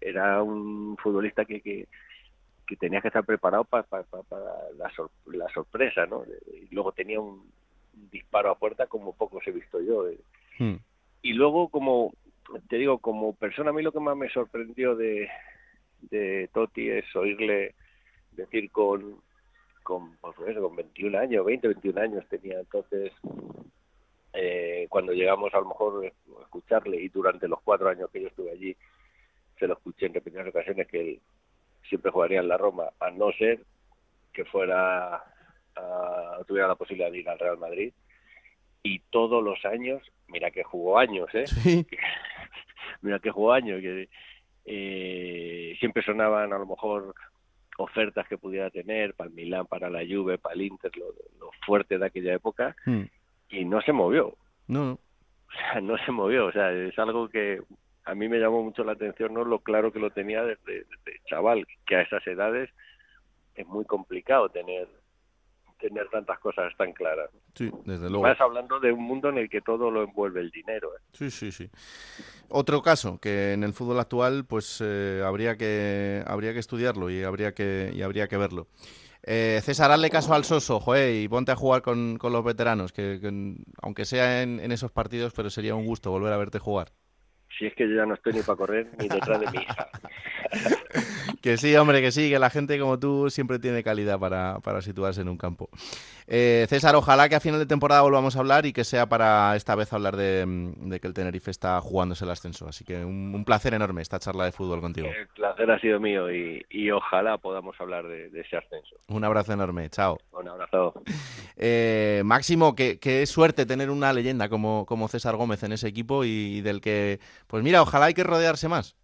era un futbolista que, que, que tenía que estar preparado pa- pa- pa- para la, sor- la sorpresa, ¿no? Y luego tenía un disparo a puerta como pocos he visto yo. eh. Mm. Y luego, como te digo, como persona, a mí lo que más me sorprendió de, de Totti es oírle decir con, con, pues con 21 años, 20, 21 años tenía entonces, eh, cuando llegamos a lo mejor eh, escucharle y durante los cuatro años que yo estuve allí, se lo escuché en repetidas ocasiones que él siempre jugaría en la Roma, a no ser que fuera, a- tuviera la posibilidad de ir al Real Madrid. Y todos los años, mira que jugó años, ¿eh? Sí. mira que jugó años, que eh, siempre sonaban a lo mejor ofertas que pudiera tener para el Milán, para la Juve, para el Inter, lo, lo fuerte de aquella época, Hmm. y no se movió. No, no. O sea, no se movió. O sea, es algo que a mí me llamó mucho la atención, no lo claro que lo tenía desde, desde chaval, que a esas edades es muy complicado tener tener tantas cosas tan claras. Sí, desde luego. Hablando de un mundo en el que todo lo envuelve el dinero. ¿eh? Sí, sí, sí. Otro caso que en el fútbol actual, pues eh, habría que habría que estudiarlo y habría que y habría que verlo. Eh, César, hazle caso al Soso, joder, y ponte a jugar con, con los veteranos, que, que aunque sea en, en esos partidos, pero sería un gusto volver a verte jugar. Si es que yo ya no estoy ni para correr ni detrás de mi hija. Que sí, hombre, que sí, que la gente como tú siempre tiene calidad para, para situarse en un campo. Eh, César, ojalá que a final de temporada volvamos a hablar y que sea para esta vez hablar de, mm, de que el Tenerife está jugándose el ascenso. Así que un, un placer enorme esta charla de fútbol contigo. El placer ha sido mío y, y ojalá podamos hablar de, de ese ascenso. Un abrazo enorme, chao. Un abrazo. Eh, Máximo, qué, qué suerte tener una leyenda como, como César Gómez en ese equipo y, y del que, pues mira, ojalá hay que rodearse más.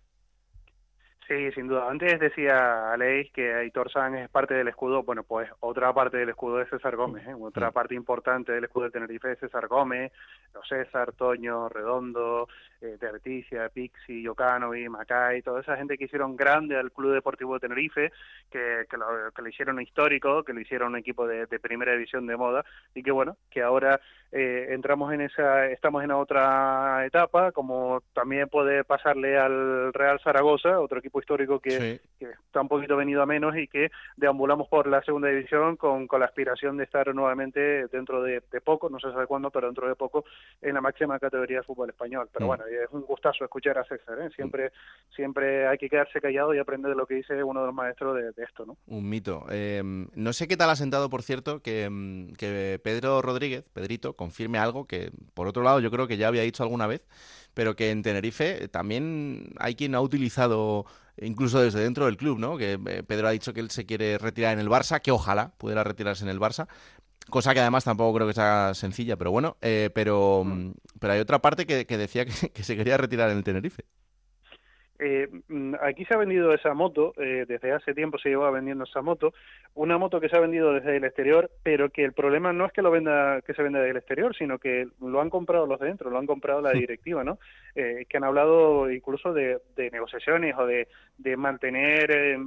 Sí, sin duda. Antes decía Aleix que Aitor Sanz es parte del escudo. Bueno, pues otra parte del escudo es César Gómez. ¿eh? Otra parte importante del escudo del Tenerife es César Gómez, los César, Toño, Redondo, eh, Terticia, Pixi, Yocanovi, Macay, toda esa gente que hicieron grande al Club Deportivo de Tenerife, que, que, lo, que lo hicieron histórico, que lo hicieron un equipo de, de primera división de moda y que bueno, que ahora eh, entramos en esa, estamos en otra etapa, como también puede pasarle al Real Zaragoza, otro equipo histórico que, Sí. que está un poquito venido a menos y que deambulamos por la segunda división con, con la aspiración de estar nuevamente dentro de, de poco, no se sabe cuándo, pero dentro de poco en la máxima categoría del fútbol español. Pero Mm. bueno, es un gustazo escuchar a César, ¿eh? siempre, siempre hay que quedarse callado y aprender de lo que dice uno de los maestros de, de esto, ¿no? Un mito. Eh, no sé qué tal ha sentado, por cierto, que, mm, que Pedro Rodríguez, Pedrito, confirme algo que, por otro lado, yo creo que ya había dicho alguna vez, pero que en Tenerife también hay quien ha utilizado, incluso desde dentro del club, ¿no? Que eh, Pedro ha dicho que él se quiere retirar en el Barça, que ojalá pudiera retirarse en el Barça. Cosa que además tampoco creo que sea sencilla, pero bueno, eh, pero, mm, pero hay otra parte que, que decía que, que se quería retirar en el Tenerife. Eh, mm, aquí se ha vendido esa moto, eh, desde hace tiempo se lleva vendiendo esa moto, una moto que se ha vendido desde el exterior, pero que el problema no es que lo venda, que se venda del exterior, sino que lo han comprado los de dentro, lo han comprado la directiva, ¿no? Eh, que han hablado incluso de, de negociaciones o de, de mantener eh,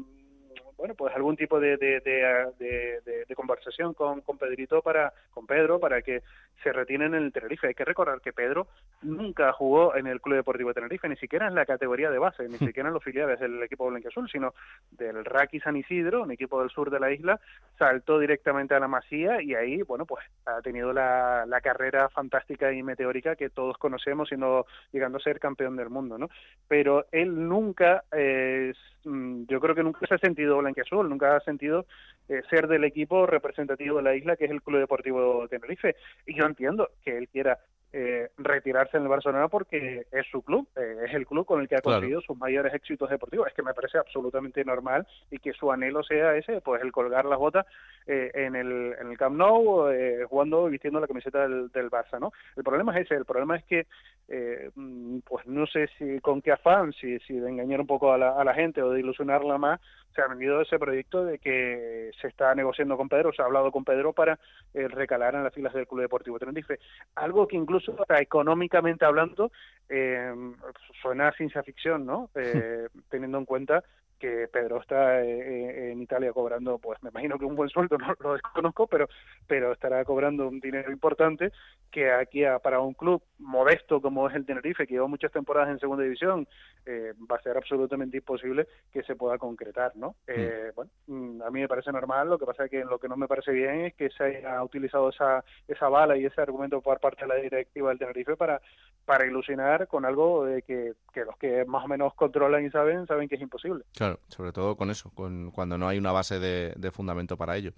bueno, pues algún tipo de, de, conversación con, con Pedrito para, con Pedro para que se retienen en el Tenerife. Hay que recordar que Pedro nunca jugó en el Club Deportivo de Tenerife, ni siquiera en la categoría de base, ni siquiera en los filiales del equipo blanquiazul, sino del Raki San Isidro, un equipo del sur de la isla, saltó directamente a la Masía y ahí, bueno, pues ha tenido la, la carrera fantástica y meteórica que todos conocemos, siendo llegando a ser campeón del mundo, ¿no? Pero él nunca, eh, yo creo que nunca se ha sentido blanquiazul, nunca ha sentido eh, ser del equipo representativo de la isla, que es el Club Deportivo de Tenerife. Y yo entiendo que él quiera eh, retirarse en el Barcelona porque es su club, eh, es el club con el que ha Claro. conseguido sus mayores éxitos deportivos. Es que me parece absolutamente normal y que su anhelo sea ese, pues el colgar las botas eh, en, el, en el Camp Nou, eh, jugando y vistiendo la camiseta del, del Barça, ¿no? El problema es ese, el problema es que, eh, mm, pues no sé si con qué afán, si, si de engañar un poco a la, a la gente o de ilusionarla más, se ha vendido ese proyecto de que se está negociando con Pedro, se ha hablado con Pedro para eh, recalar en las filas del Club Deportivo Tenerife. Algo que incluso hasta económicamente hablando eh, suena a ciencia ficción, ¿no? Eh, teniendo en cuenta que Pedro está eh, eh, en Italia cobrando, pues me imagino que un buen sueldo, no lo desconozco, pero pero estará cobrando un dinero importante que aquí a- para un club modesto como es el Tenerife, que lleva muchas temporadas en segunda división, eh, va a ser absolutamente imposible que se pueda concretar, ¿no? Eh, Bueno, mm, a mí me parece normal, lo que pasa es que lo que no me parece bien es que se haya utilizado esa esa bala y ese argumento por parte de la directiva del Tenerife para para ilusionar con algo de que, que los que más o menos controlan y saben, saben que es imposible. Claro, sobre todo con eso, con, cuando no hay una base de, de fundamento para ello.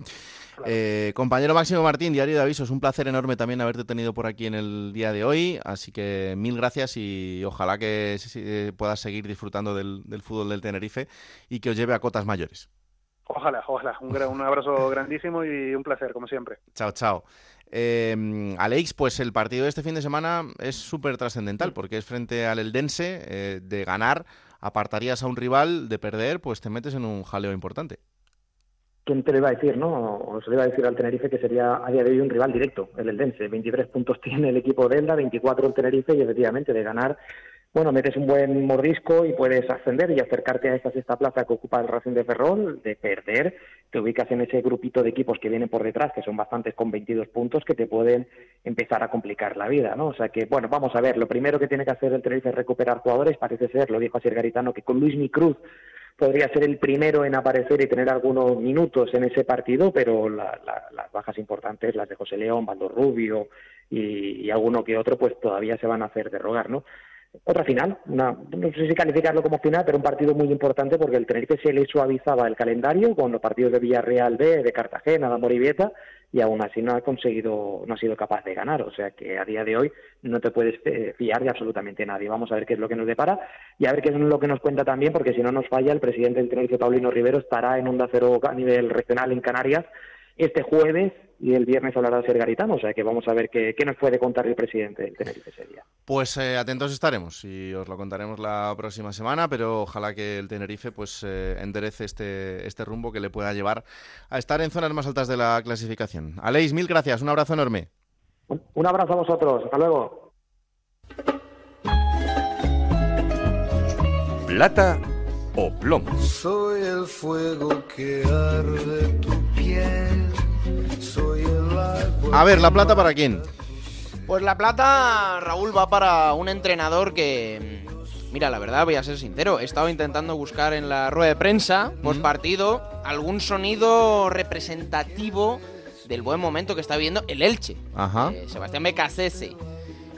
Eh, compañero Máximo Martín, Diario de Avisos, un placer enorme también haberte tenido por aquí en el día de hoy, así que mil gracias y ojalá que eh, puedas seguir disfrutando del, del fútbol del Tenerife y que os lleve a cotas mayores. Ojalá, ojalá. Un, gran- un abrazo grandísimo y un placer, como siempre. Chao, chao. Eh, Alex, pues el partido de este fin de semana es súper trascendental porque es frente al Eldense. eh, de ganar, apartarías a un rival, de perder, pues te metes en un jaleo importante. ¿quién te lo iba a decir, no? O se le iba a decir al Tenerife que sería a día de hoy un rival directo, el Eldense. 23 puntos tiene el equipo de Elda, 24 el Tenerife y efectivamente de ganar, bueno, metes un buen mordisco y puedes ascender y acercarte a esa sexta plaza que ocupa el Racing de Ferrol, de perder, te ubicas en ese grupito de equipos que vienen por detrás, que son bastantes con 22 puntos, que te pueden empezar a complicar la vida, ¿no? O sea que, bueno, vamos a ver, lo primero que tiene que hacer el Tenerife es recuperar jugadores, parece ser, lo dijo así Garitano, que con Luis Cruz podría ser el primero en aparecer y tener algunos minutos en ese partido, pero las bajas importantes, las de José León, Baldo Rubio y, y, alguno que otro, pues todavía se van a hacer de rogar, ¿no? Otra final, una, no sé si calificarlo como final, pero un partido muy importante porque el Tenerife se le suavizaba el calendario con los partidos de Villarreal B, de Cartagena, de Morivieta, y aún así no ha conseguido, no ha sido capaz de ganar. O sea que a día de hoy no te puedes eh, fiar de absolutamente nadie. Vamos a ver qué es lo que nos depara y a ver qué es lo que nos cuenta también, porque si no nos falla, el presidente del Tenerife, Paulino Rivero, estará en Onda Cero a nivel regional en Canarias este jueves y el viernes hablará ser Garitano, o sea que vamos a ver qué, qué nos puede contar el presidente del Tenerife ese día. Pues eh, atentos estaremos y os lo contaremos la próxima semana, pero ojalá que el Tenerife pues eh, enderece este, este rumbo que le pueda llevar a estar en zonas más altas de la clasificación. Aleix, mil gracias, un abrazo enorme. Un, un abrazo a vosotros, hasta luego. Plata o plomo. Soy el fuego que arde tu A ver, ¿la plata para quién? Pues la plata, Raúl, va para un entrenador que. mm, Mira, la verdad, voy a ser sincero. He estado intentando buscar en la rueda de prensa, post partido, algún sonido representativo del buen momento que está viviendo el Elche. Ajá. Eh, Sebastián Becasese.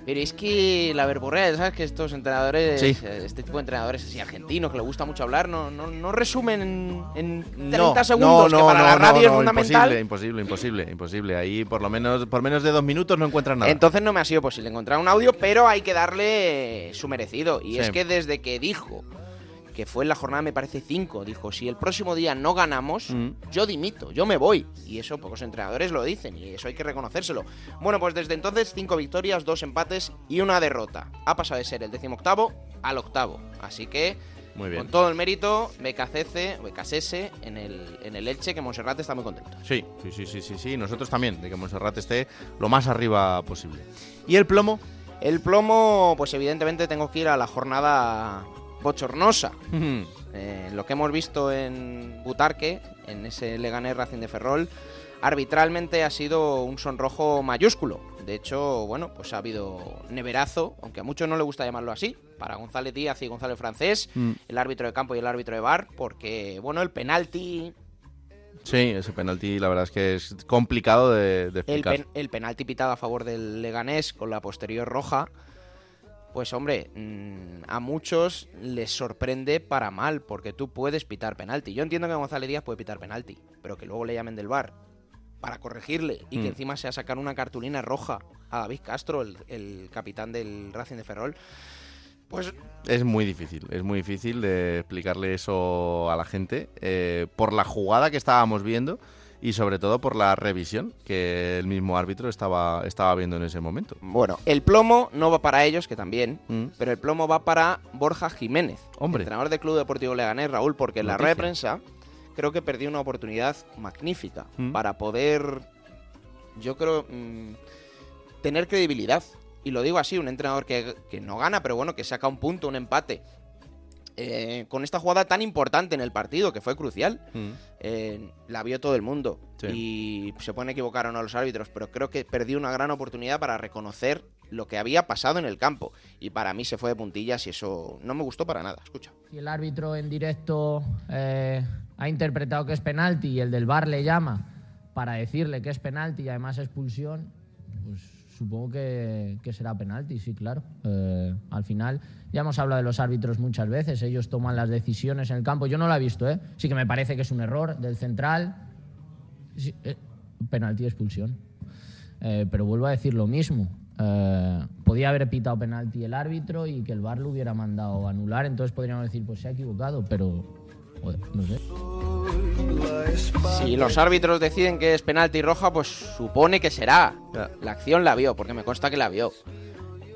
Pero es que la verborrea, ¿sabes? Que estos entrenadores, Sí. eh, este tipo de entrenadores así argentinos que le gusta mucho hablar, no, no, no resumen en, en 30 No, segundos, no, que para la radio es fundamental. Imposible, imposible, imposible, imposible. Ahí por lo menos, por menos de dos minutos no encuentras nada. Entonces no me ha sido posible encontrar un audio, pero hay que darle su merecido. Y Sí. es que desde que dijo, que fue en la jornada me parece 5, dijo, si el próximo día no ganamos, Mm. yo dimito, yo me voy. Y eso pocos entrenadores lo dicen, y eso hay que reconocérselo. Bueno, pues desde entonces 5 victorias, 2 empates y una derrota. Ha pasado de ser el decimoctavo al octavo. Así que... Muy bien. Con todo el mérito, BKCC, BKSS en el, en el Elche, que Monserrat está muy contento. Sí, sí, sí, sí, sí, sí. Nosotros también, de que Monserrat esté lo más arriba posible. ¿Y el plomo? El plomo, pues evidentemente tengo que ir a la jornada bochornosa. Eh, lo que hemos visto en Butarque, en ese Leganés Racing de Ferrol, arbitralmente ha sido un sonrojo mayúsculo. De hecho, bueno, pues ha habido neverazo, aunque a muchos no le gusta llamarlo así, para González Díaz y González Francés, Mm. el árbitro de campo y el árbitro de bar, porque, bueno, el penalti, Sí, ese penalti la verdad es que es complicado de, de el, explicar. pen- el penalti pitado a favor del Leganés con la posterior roja, pues hombre, mm, a muchos les sorprende para mal, porque tú puedes pitar penalti. Yo entiendo que González Díaz puede pitar penalti, pero que luego le llamen del bar para corregirle y Mm. que encima sea sacar una cartulina roja a David Castro, el, el capitán del Racing de Ferrol, pues Es muy difícil, es muy difícil de explicarle eso a la gente eh, por la jugada que estábamos viendo y sobre todo por la revisión que el mismo árbitro estaba, estaba viendo en ese momento. Bueno, el plomo no va para ellos, que también, Mm. pero el plomo va para Borja Jiménez, Hombre. entrenador del Club Deportivo Leganés, Raúl, porque en la rueda de prensa creo que perdió una oportunidad magnífica Mm. para poder, yo creo, mm, tener credibilidad. Y lo digo así, un entrenador que, que no gana, pero bueno, que saca un punto, un empate. Eh, con esta jugada tan importante en el partido, que fue crucial. Mm. Eh, la vio todo el mundo. Sí. Y se pueden equivocar o no los árbitros, pero creo que perdió una gran oportunidad para reconocer lo que había pasado en el campo. Y para mí se fue de puntillas y eso no me gustó para nada. Escucha. Si el árbitro en directo eh, ha interpretado que es penalti y el del bar le llama para decirle que es penalti y además expulsión, pues supongo que, que será penalti, sí, claro. Eh, al final, ya hemos hablado de los árbitros muchas veces, ellos toman las decisiones en el campo. Yo no lo he visto, ¿eh? Sí que me parece que es un error del central. Eh, penalti y expulsión. Eh, pero vuelvo a decir lo mismo. Podía haber pitado penalti el árbitro y que el VAR lo hubiera mandado anular, entonces podríamos decir, pues se ha equivocado, pero no sé. Si los árbitros deciden que es penalti roja, pues supone que será. La acción la vio, porque me consta que la vio.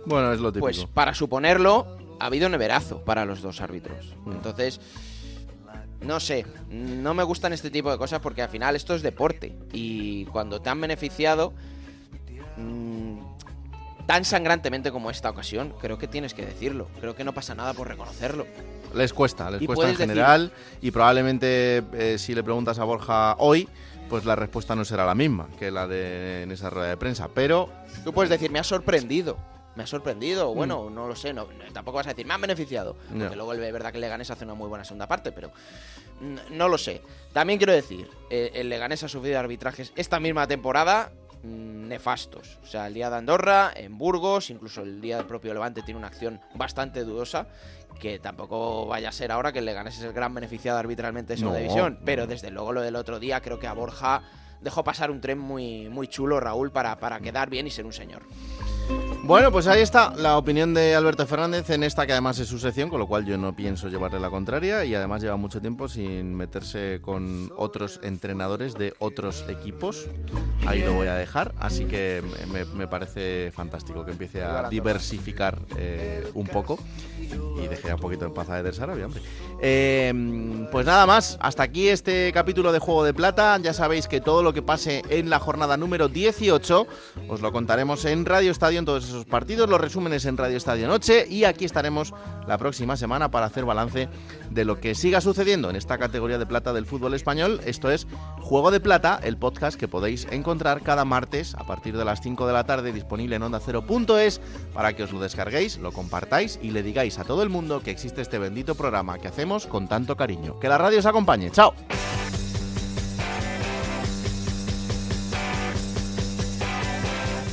Bueno, es lo típico. Pues para suponerlo, ha habido neverazo para los dos árbitros. Mm. Entonces, no sé, no me gustan este tipo de cosas porque al final esto es deporte y cuando te han beneficiado tan sangrantemente como esta ocasión, creo que tienes que decirlo. Creo que no pasa nada por reconocerlo. Les cuesta, les cuesta en decir- general y probablemente eh, si le preguntas a Borja hoy, pues la respuesta no será la misma que la de en esa rueda de prensa, pero Tú puedes decir, me ha sorprendido. Me ha sorprendido, o Mm. bueno, no lo sé, no, tampoco vas a decir, me han beneficiado. Porque luego el verdad que el Leganés hace una muy buena segunda parte, pero no lo sé. También quiero decir, eh, el Leganés ha sufrido arbitrajes esta misma temporada nefastos. O sea, el día de Andorra, en Burgos, incluso el día del propio Levante tiene una acción bastante dudosa. Que tampoco vaya a ser ahora que el Leganés es el gran beneficiado arbitralmente de segunda No, división. Pero desde luego lo del otro día, creo que a Borja dejó pasar un tren muy, muy chulo, Raúl, para, para quedar bien y ser un señor. Bueno, pues ahí está la opinión de Alberto Fernández en esta que además es su sección, con lo cual yo no pienso llevarle la contraria y además lleva mucho tiempo sin meterse con otros entrenadores de otros equipos. Ahí lo voy a dejar, así que me, parece fantástico que empiece a diversificar eh, un poco y deje un poquito en paz a Eder Sarabia, hombre. Eh, pues nada más, hasta aquí este capítulo de Juego de Plata. Ya sabéis que todo lo que pase en la jornada número 18 os lo contaremos en Radio Estadio en todos esos partidos, los resúmenes en Radio Estadio Noche y aquí estaremos la próxima semana para hacer balance de lo que siga sucediendo en esta categoría de plata del fútbol español. Esto es Juego de Plata, el podcast que podéis encontrar cada martes a partir de las 5 de la tarde disponible en onda cero.es para que os lo descarguéis, lo compartáis y le digáis a todo el mundo que existe este bendito programa que hacemos con tanto cariño. Que la radio os acompañe. Chao.